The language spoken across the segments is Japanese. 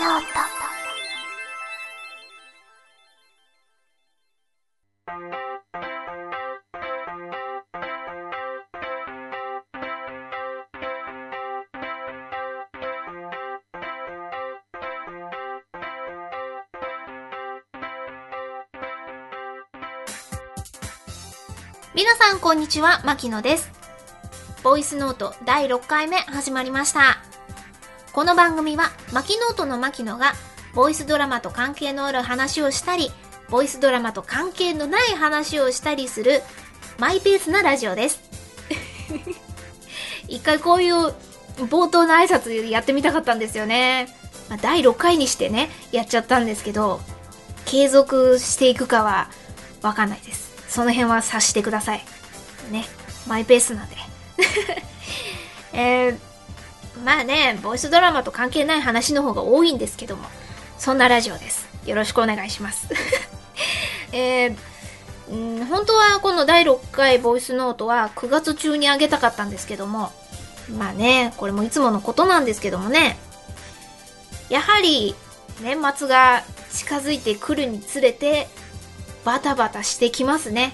ノート皆さんこんにちは、牧野です。ボイスノート第6回目始まりました。この番組は、牧ノートの牧野が、ボイスドラマと関係のある話をしたり、ボイスドラマと関係のない話をしたりする、マイペースなラジオです。一回こういう冒頭の挨拶やってみたかったんですよね。まあ、第6回にしてね、やっちゃったんですけど、継続していくかはわかんないです。その辺は察してください。ね。マイペースなんで。えー、まあね、ボイスドラマと関係ない話の方が多いんですけども、そんなラジオです。よろしくお願いします。えーん本当はこの第6回ボイスノートは9月中にあげたかったんですけども、まあね、これもいつものことなんですけどもね、やはり年末が近づいてくるにつれて、バタバタしてきますね。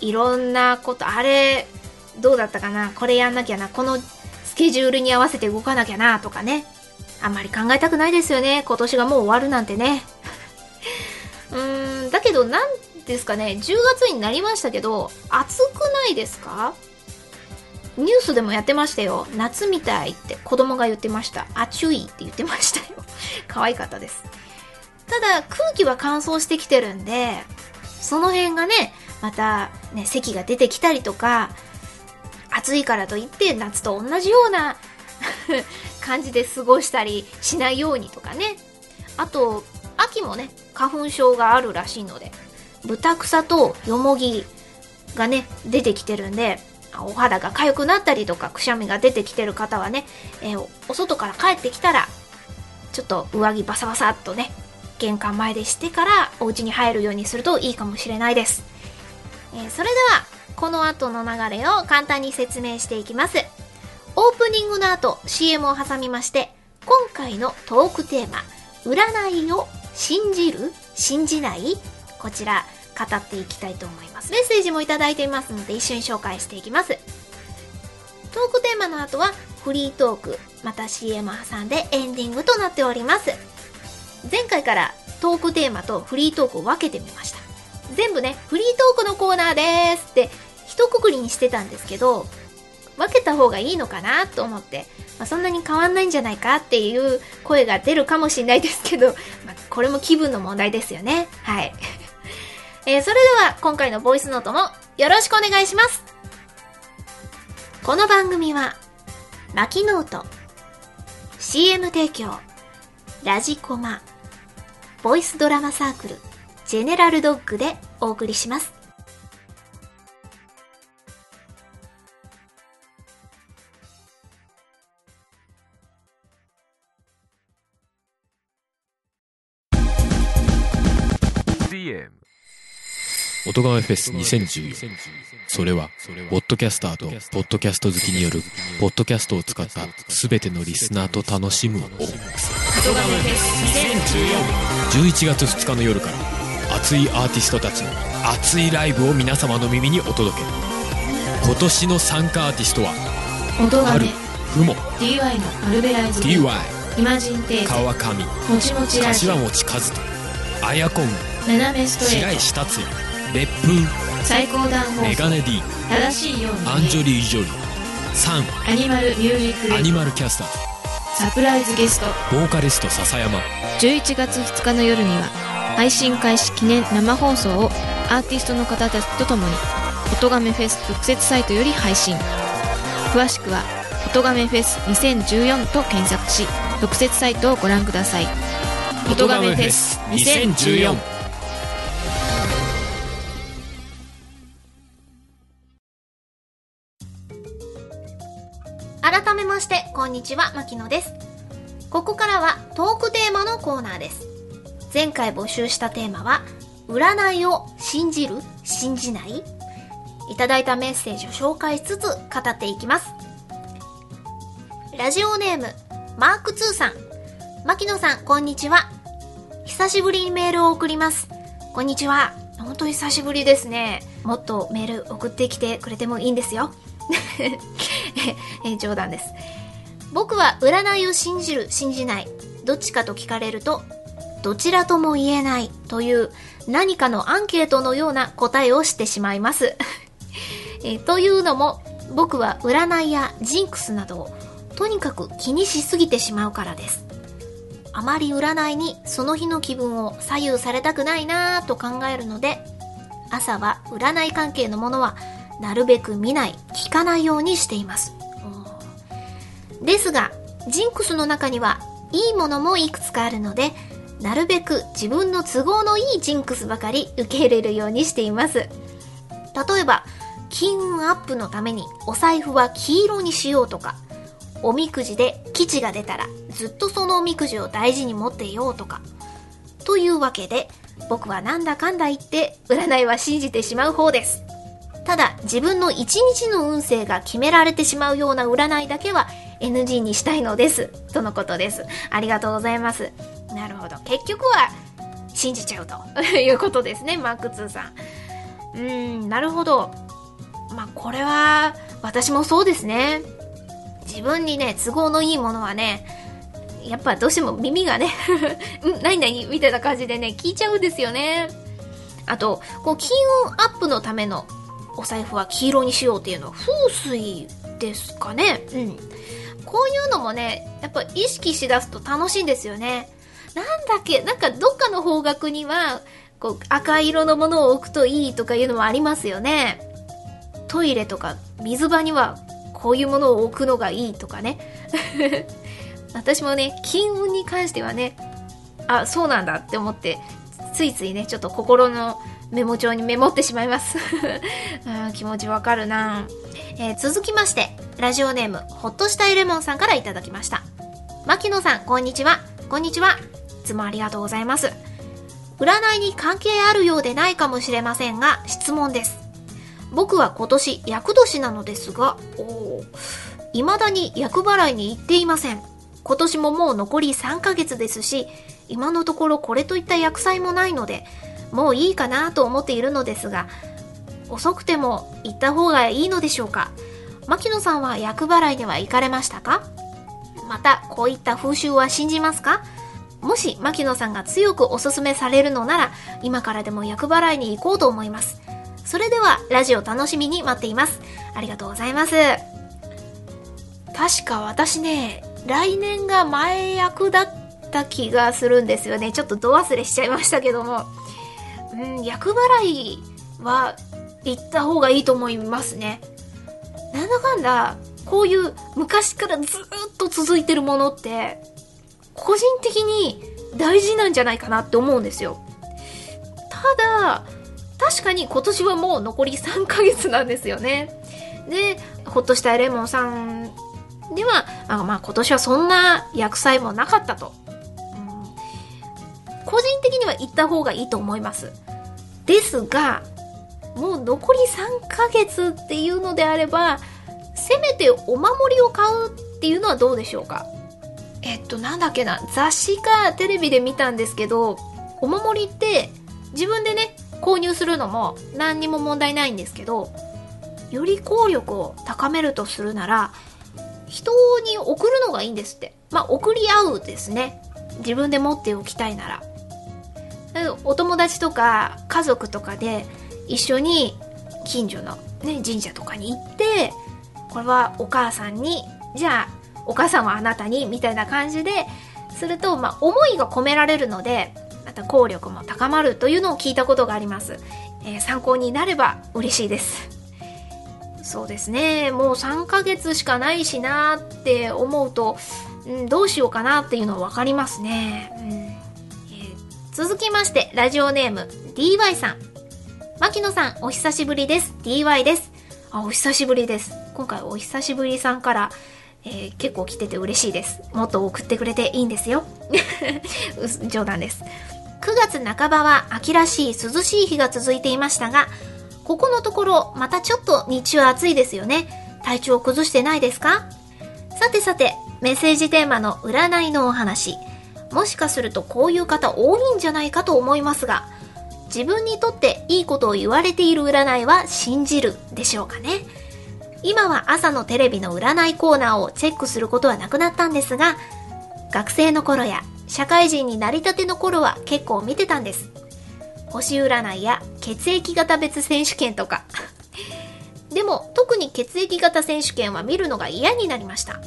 いろんなこと、あれ、どうだったかな？これやんなきゃな。このケジュールに合わせて動かなきゃなとかね。あんまり考えたくないですよね。今年がもう終わるなんてね。うーん、だけどなんですかね、10月になりましたけど、暑くないですか？ニュースでもやってましたよ。夏みたいって子供が言ってました。あちゅいって言ってましたよ。可愛かったです。ただ空気は乾燥してきてるんで、その辺がね、またね、咳が出てきたりとか、暑いからといって夏と同じような 感じで過ごしたりしないようにとかね。あと、秋もね、花粉症があるらしいので、豚草とよもぎがね、出てきてるんで、お肌が痒くなったりとか、くしゃみが出てきてる方はね、えーお外から帰ってきたら、ちょっと上着バサバサっとね、玄関前でしてからお家に入るようにするといいかもしれないです。えーそれでは、この後の流れを簡単に説明していきます。オープニングの後、CM を挟みまして、今回のトークテーマ、占いを信じる信じない？こちら、語っていきたいと思います。メッセージもいただいていますので、一緒に紹介していきます。トークテーマの後は、フリートーク、また CM 挟んでエンディングとなっております。前回からトークテーマとフリートークを分けてみました。全部ね、フリートークのコーナーですって、一括りにしてたんですけど、分けた方がいいのかなと思って、まあ、そんなに変わんないんじゃないかっていう声が出るかもしれないですけど、まあ、これも気分の問題ですよね。はい。えーそれでは今回のボイスノートもよろしくお願いします。この番組は、マキノート、CM 提供、ラジコマ、ボイスドラマサークル、ジェネラルドッグでお送りします。音亀フェス2014それはポッドキャスターとポッドキャスト好きによるポッドキャストを使った全てのリスナーと楽しむ音。楽11月2日の夜から熱いアーティストたちの熱いライブを皆様の耳にお届け。今年の参加アーティストは音が春ふも DY のアルベライズ TY イ。マジンテーゼ川上。もちもちラジオ。柏餅和人。アヤコン。グ斜めストレ白ー石達也別風ト最高段放送メガネ D 正しいようにアンジョリー・ジョリーサンアニマルミュージックアニマルキャスター。サプライズゲスト。ボーカリスト笹山。11月2日の夜には配信開始記念生放送をアーティストの方たちと共に音亀フェス特設サイトより配信。詳しくは「音亀フェス2014」と検索し特設サイトをご覧ください。音亀フェス2014にちは、牧野です。ここからはトークテーマのコーナーです。前回募集したテーマは、占いを信じる信じない？いただいたメッセージを紹介しつつ語っていきます。ラジオネーム、マーク2さん。牧野さん、こんにちは。久しぶりにメールを送ります。こんにちは。本当に久しぶりですね。もっとメール送ってきてくれてもいいんですよ。え冗談です。僕は占いを信じる、信じない、どっちかと聞かれると、どちらとも言えないという何かのアンケートのような答えをしてしまいます。えというのも、僕は占いやジンクスなどをとにかく気にしすぎてしまうからです。あまり占いにその日の気分を左右されたくないなぁと考えるので、朝は占い関係のものはなるべく見ない、聞かないようにしています。ですが、ジンクスの中にはいいものもいくつかあるので、なるべく自分の都合のいいジンクスばかり受け入れるようにしています。例えば、金運アップのためにお財布は黄色にしようとか、おみくじで吉が出たらずっとそのおみくじを大事に持っていようとか。というわけで、僕はなんだかんだ言って占いは信じてしまう方です。ただ、自分の一日の運勢が決められてしまうような占いだけは NG にしたいのです。とのことです。ありがとうございます。なるほど。結局は信じちゃうということですね、マーク2さん。うーん、なるほど。まあ、これは私もそうですね。自分にね、都合のいいものはね、やっぱどうしても耳がね、うん、何々みたいな感じでね、聞いちゃうんですよね。あと、こう、金運アップのためのお財布は黄色にしようっていうのは風水ですかね。うん。こういうのもね、やっぱ意識しだすと楽しいんですよね。なんだっけ、なんかどっかの方角には、こう、赤色のものを置くといいとかいうのもありますよね。トイレとか水場にはこういうものを置くのがいいとかね。私もね、金運に関してはね、あ、そうなんだって思って、ついついね、ちょっと心のメモ帳にメモってしまいます。あ気持ちわかるな、えー、続きまして、ラジオネーム、ほっとしたいレモンさんからいただきました。牧野さん、こんにちは。こんにちは。いつもありがとうございます。占いに関係あるようでないかもしれませんが、質問です。僕は今年、厄年なのですが、お未だに厄払いに行っていません。今年ももう残り3ヶ月ですし、今のところこれといった薬剤もないので、もういいかなと思っているのですが、遅くても行った方がいいのでしょうか？牧野さんは厄払いには行かれましたか？また、こういった風習は信じますか？もし、牧野さんが強くおすすめされるのなら、今からでも厄払いに行こうと思います。それでは、ラジオ楽しみに待っています。ありがとうございます。確か私ね、来年が前役だった気がするんですよね。ちょっとど忘れしちゃいましたけども。うん、厄払いは行った方がいいと思いますね。なんだかんだ、こういう昔からずっと続いてるものって、個人的に大事なんじゃないかなって思うんですよ。ただ、確かに今年はもう残り3ヶ月なんですよね。で、ほっとしたいレモンさんでは、あまあ今年はそんな薬剤もなかったと。個人的には行った方がいいと思います。ですが、もう残り3ヶ月っていうのであれば、せめてお守りを買うっていうのはどうでしょうか？えっと、なんだっけな、雑誌かテレビで見たんですけど、お守りって自分でね、購入するのも何にも問題ないんですけど、より効力を高めるとするなら、人に送るのがいいんですって。まあ、送り合うですね。自分で持っておきたいなら。お友達とか家族とかで一緒に近所の、ね、神社とかに行って、これはお母さんに、じゃあ、お母さんはあなたに、みたいな感じで、すると、まあ、思いが込められるので、また効力も高まるというのを聞いたことがあります。えー、参考になれば嬉しいです。そうですね。もう3ヶ月しかないしなって思うと、うん、どうしようかなっていうのはわかりますね。うん、続きまして、ラジオネーム DY さん。牧野さん、お久しぶりです。DY です。あ、お久しぶりです。今回お久しぶりさんから、えー、結構来てて嬉しいです。もっと送ってくれていいんですよ。冗談です。9月半ばは秋らしい涼しい日が続いていましたが、ここのところ、またちょっと日中暑いですよね。体調崩してないですか？さてさて、メッセージテーマの占いのお話。もしかするとこういう方多いんじゃないかと思いますが、自分にとっていいことを言われている占いは信じるでしょうかね。今は朝のテレビの占いコーナーをチェックすることはなくなったんですが、学生の頃や社会人になりたての頃は結構見てたんです。星占いや血液型別選手権とか。でも特に血液型選手権は見るのが嫌になりました。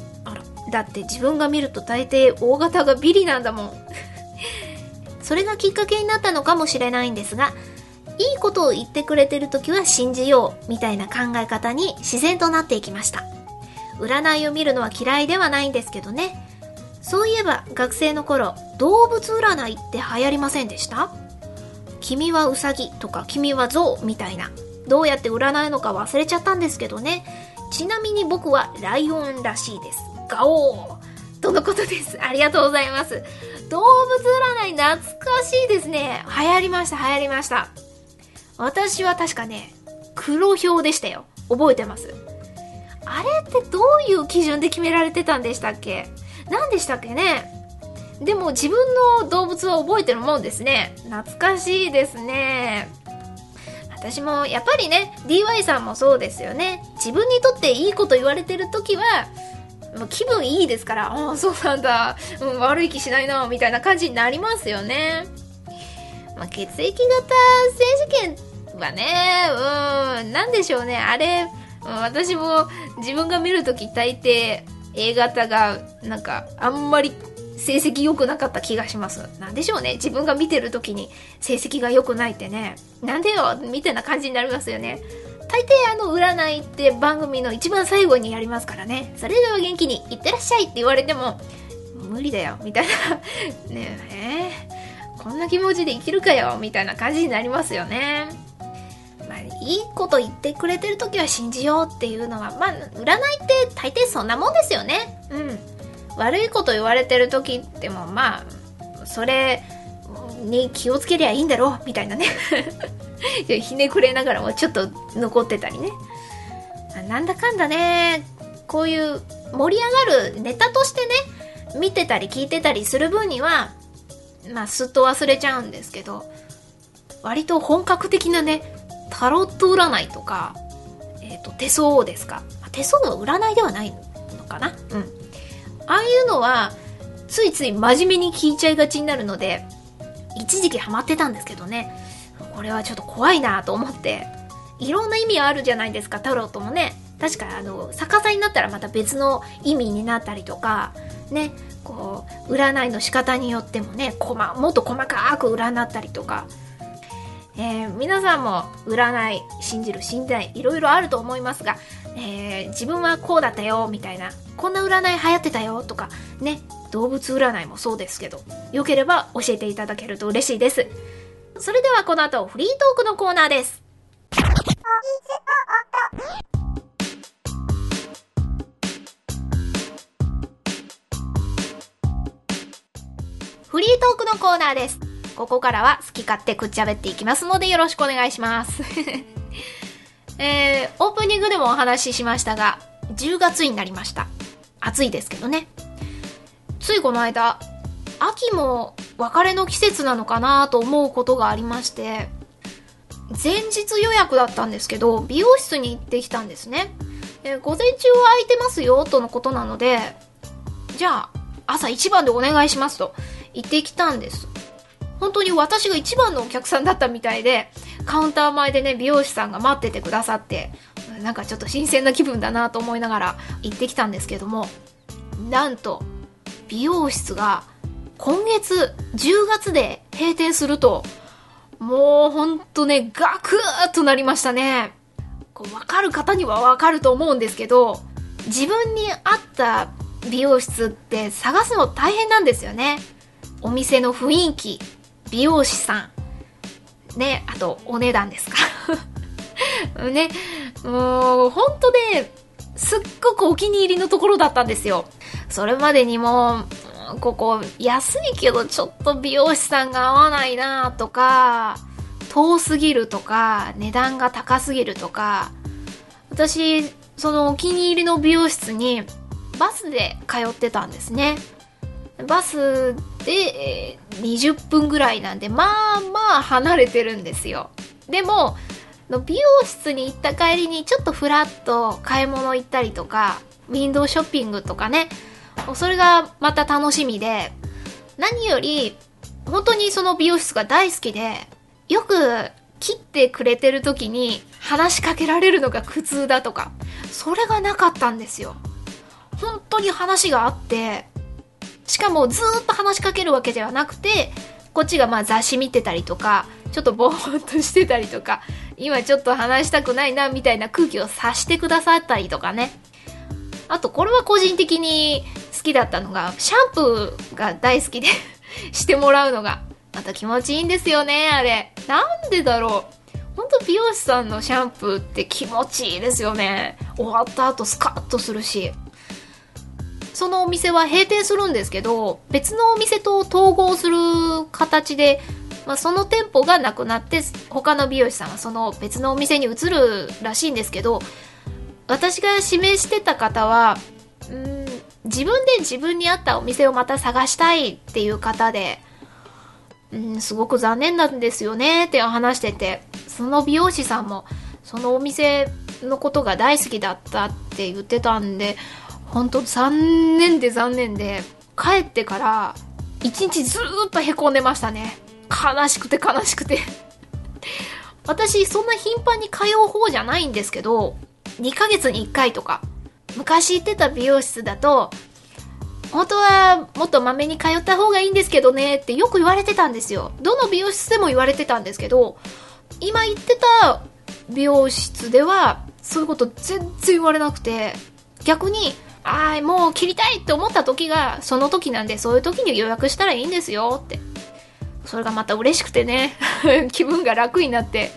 だって自分が見ると大抵大型がビリなんだもん。それがきっかけになったのかもしれないんですが、いいことを言ってくれてる時は信じようみたいな考え方に自然となっていきました。占いを見るのは嫌いではないんですけどね。そういえば学生の頃、動物占いって流行りませんでした？君はウサギとか君はゾウみたいな。どうやって占うのか忘れちゃったんですけどね。ちなみに僕はライオンらしいです。ガオーとのことです。ありがとうございます。動物占い懐かしいですね。流行りました、流行りました。私は確かね、黒表でしたよ。覚えてます。あれってどういう基準で決められてたんでしたっけ？何でしたっけね？でも自分の動物は覚えてるもんですね。懐かしいですね。私もやっぱりね、DY さんもそうですよね。自分にとっていいこと言われてる時は、もう気分いいですから、ああ、そうなんだ、うん、悪い気しないな、みたいな感じになりますよね。まあ、血液型選手権はね、うん、なんでしょうね、あれ、私も自分が見るとき大抵 A 型がなんかあんまり成績良くなかった気がします。なんでしょうね。自分が見てる時に成績が良くないってね。なんでよみたいな感じになりますよね。大抵あの占いって番組の一番最後にやりますからね。それでは元気にいってらっしゃいって言われても、無理だよ、みたいな。ねえ、こんな気持ちで生きるかよ、みたいな感じになりますよねまあ。いいこと言ってくれてる時は信じようっていうのは、まあ、占いって大抵そんなもんですよね。うん。悪いこと言われてる時っても、まあ、それに気をつけりゃいいんだろう、みたいなね。ひねくれながらもちょっと残ってたりね。なんだかんだね、こういう盛り上がるネタとしてね、見てたり聞いてたりする分には、まあ、すっと忘れちゃうんですけど、割と本格的なね、タロット占いとか、えっ、ー、と、手相ですか。手相の占いではないのかなうん。ああいうのは、ついつい真面目に聞いちゃいがちになるので、一時期ハマってたんですけどね、これはちょっと怖いなと思って、いろんな意味あるじゃないですか、タロットもね。確か、あの、逆さになったらまた別の意味になったりとか、ね、こう、占いの仕方によってもね、こま、もっと細かく占ったりとか、えー、皆さんも占い信じる信じないいろいろあると思いますが、えー、自分はこうだったよみたいな。こんな占い流行ってたよとかね動物占いもそうですけどよければ教えていただけると嬉しいです。それではこの後フリートークのコーナーですフリートークのコーナーですここからは好き勝手くっちゃべっていきますのでよろしくお願いします。えー、オープニングでもお話ししましたが、10月になりました。暑いですけどね。ついこの間、秋も別れの季節なのかなと思うことがありまして、前日予約だったんですけど、美容室に行ってきたんですね。え、午前中は空いてますよ、とのことなので、じゃあ、朝一番でお願いしますと言ってきたんです。本当に私が一番のお客さんだったみたいで、カウンター前でね、美容師さんが待っててくださって、なんかちょっと新鮮な気分だなと思いながら行ってきたんですけども、なんと、美容室が今月10月で閉店すると、もうほんとね、ガクーとなりましたね。こう分かる方にはわかると思うんですけど、自分に合った美容室って探すの大変なんですよね。お店の雰囲気、美容師さん、ね、あと、お値段ですか。ね、もう、ほんとね、すっごくお気に入りのところだったんですよ。それまでにも、ここ、安いけどちょっと美容師さんが合わないなとか、遠すぎるとか、値段が高すぎるとか、私、そのお気に入りの美容室にバスで通ってたんですね。バスで、20分ぐらいなんで、まあまあ離れてるんですよ。でも、美容室に行った帰りにちょっとフラッと買い物行ったりとか、ウィンドウショッピングとかね、それがまた楽しみで、何より、本当にその美容室が大好きで、よく切ってくれてる時に話しかけられるのが苦痛だとか、それがなかったんですよ。本当に話があって、しかもずーっと話しかけるわけではなくて、こっちがまあ雑誌見てたりとか、ちょっとぼーっとしてたりとか、今ちょっと話したくないなみたいな空気を察してくださったりとかね。あとこれは個人的にきだったのが、シャンプーが大好きで してもらうのが、また気持ちいいんですよね、あれ。なんでだろう。ほんと美容師さんのシャンプーって気持ちいいですよね。終わった後スカッとするし。そのお店は閉店するんですけど、別のお店と統合する形で、まあ、その店舗がなくなって、他の美容師さんはその別のお店に移るらしいんですけど、私が指名してた方は、自分で自分に合ったお店をまた探したいっていう方で、うん、すごく残念なんですよねって話してて、その美容師さんも、そのお店のことが大好きだったって言ってたんで、本当残念で残念で、帰ってから、一日ずっと凹んでましたね。悲しくて悲しくて。私、そんな頻繁に通う方じゃないんですけど、2ヶ月に1回とか、昔行ってた美容室だと、本当はもっとまめに通った方がいいんですけどねってよく言われてたんですよ。どの美容室でも言われてたんですけど、今行ってた美容室ではそういうこと全然言われなくて、逆に、ああ、もう切りたいって思った時がその時なんで、そういう時に予約したらいいんですよって。それがまた嬉しくてね、気分が楽になって、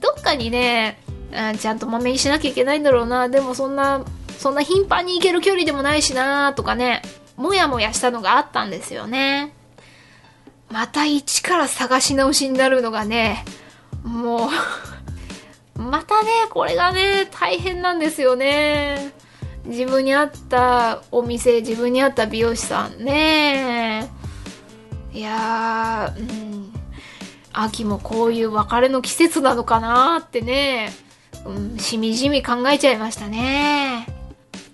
どっかにね、あちゃんとまめにしなきゃいけないんだろうな。でもそんな、そんな頻繁に行ける距離でもないしなとかね、もやもやしたのがあったんですよね。また一から探し直しになるのがね、もう、またね、これがね、大変なんですよね。自分に合ったお店、自分に合った美容師さんね。いやー、うん。秋もこういう別れの季節なのかなってね、うん、しみじみ考えちゃいましたね。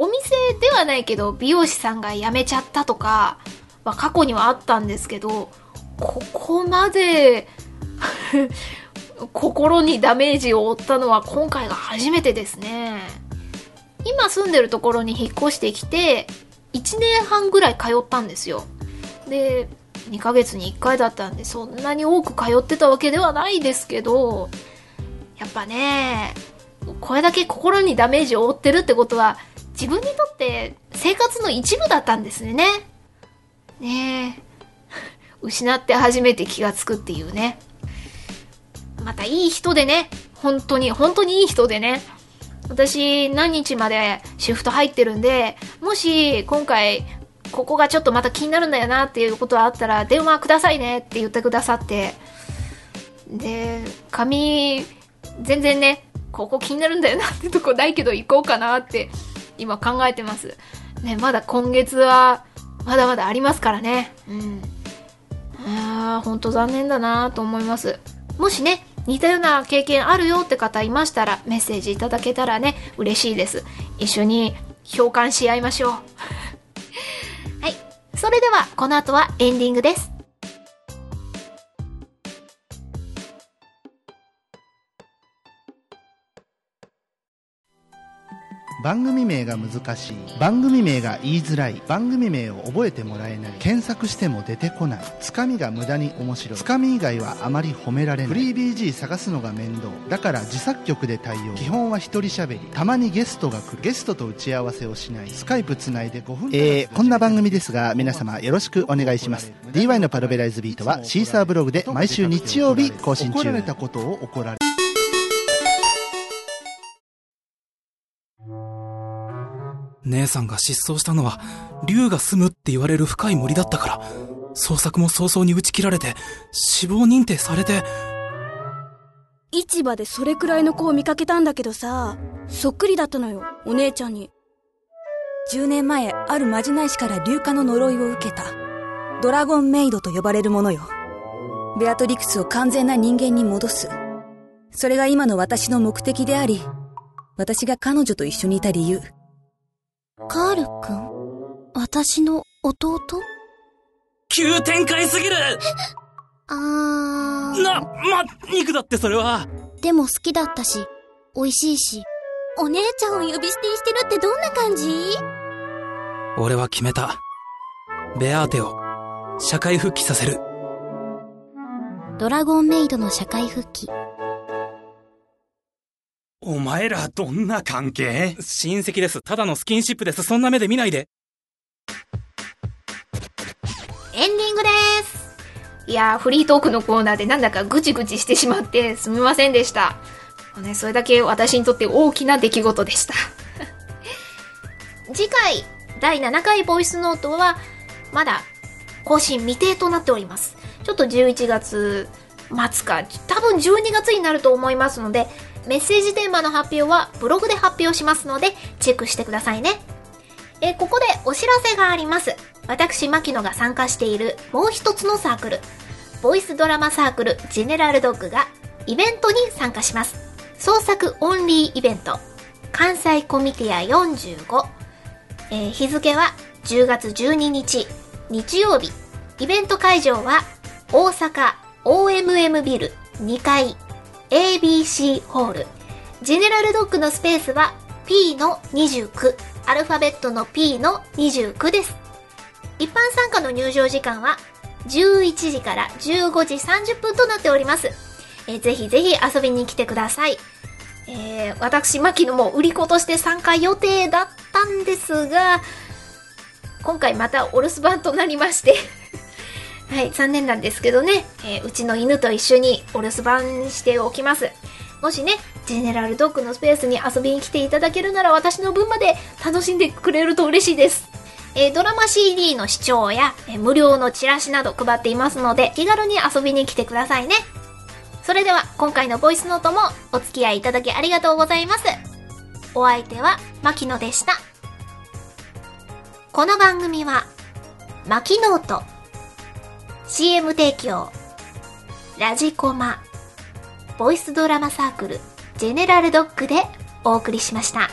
お店ではないけど、美容師さんが辞めちゃったとかは過去にはあったんですけど、ここまで 心にダメージを負ったのは今回が初めてですね。今住んでるところに引っ越してきて、1年半ぐらい通ったんですよ。で、2ヶ月に1回だったんで、そんなに多く通ってたわけではないですけど、やっぱね、これだけ心にダメージを負ってるってことは、自分にとって生活の一部だったんですね。ねえ。失って初めて気がつくっていうね。またいい人でね、本当に、本当にいい人でね。私、何日までシフト入ってるんで、もし今回、ここがちょっとまた気になるんだよなっていうことがあったら、電話くださいねって言ってくださって。で、髪、全然ね、ここ気になるんだよなってとこないけど行こうかなって今考えてます。ね、まだ今月はまだまだありますからね。うん。あー、ほんと残念だなと思います。もしね、似たような経験あるよって方いましたらメッセージいただけたらね、嬉しいです。一緒に共感し合いましょう。はい。それでは、この後はエンディングです。番組名が難しい番組名が言いづらい番組名を覚えてもらえない検索しても出てこないつかみが無駄に面白いつかみ以外はあまり褒められないフリー BG 探すのが面倒だから自作曲で対応基本は一人喋りたまにゲストが来るゲストと打ち合わせをしないスカイプつないで5分えー、こんな番組ですが皆様よろしくお願いします。DY のパロベライズビートはシーサーブログで毎週日曜日更新中。怒られたことを怒られ姉さんが失踪したのは、竜が住むって言われる深い森だったから、捜索も早々に打ち切られて、死亡認定されて、市場でそれくらいの子を見かけたんだけどさ、そっくりだったのよ、お姉ちゃんに。10年前、あるまじない師から硫化の呪いを受けた。ドラゴンメイドと呼ばれるものよ。ベアトリクスを完全な人間に戻す。それが今の私の目的であり、私が彼女と一緒にいた理由。カール君私の弟？急展開すぎるあー。な、ま、肉だってそれは。でも好きだったし、美味しいし。お姉ちゃんを呼び捨てにしてるってどんな感じ？俺は決めた。ベアーテを、社会復帰させる。ドラゴンメイドの社会復帰。お前らどんな関係？親戚です。ただのスキンシップです。そんな目で見ないで。エンディングです。いやー、フリートークのコーナーでなんだかぐちぐちしてしまってすみませんでした。ね、それだけ私にとって大きな出来事でした。次回、第7回ボイスノートは、まだ更新未定となっております。ちょっと11月末か、多分12月になると思いますので、メッセージテーマの発表はブログで発表しますので、チェックしてくださいね。えここでお知らせがあります。私、牧野が参加しているもう一つのサークル、ボイスドラマサークルジェネラルドッグがイベントに参加します。創作オンリーイベント、関西コミティア45、えー日付は10月12日、日曜日。イベント会場は大阪 OMM ビル2階 ABC ホール。ジェネラルドッグのスペースは P の29、アルファベットの P の29です。一般参加の入場時間は11時から15時30分となっております。えーぜひぜひ遊びに来てください。えー私、牧野も売り子として参加予定だったんですが、今回またお留守番となりまして、はい、残念なんですけどね、えーうちの犬と一緒にお留守番しておきます。もしね、ジェネラルドッグのスペースに遊びに来ていただけるなら私の分まで楽しんでくれると嬉しいです。えードラマ CD の視聴や、えー無料のチラシなど配っていますので、気軽に遊びに来てくださいね。それでは、今回のボイスノートもお付き合いいただきありがとうございます。お相手は、牧野でした。この番組は、牧ノート、CM 提供、ラジコマ、ボイスドラマサークル、ジェネラルドッグでお送りしました。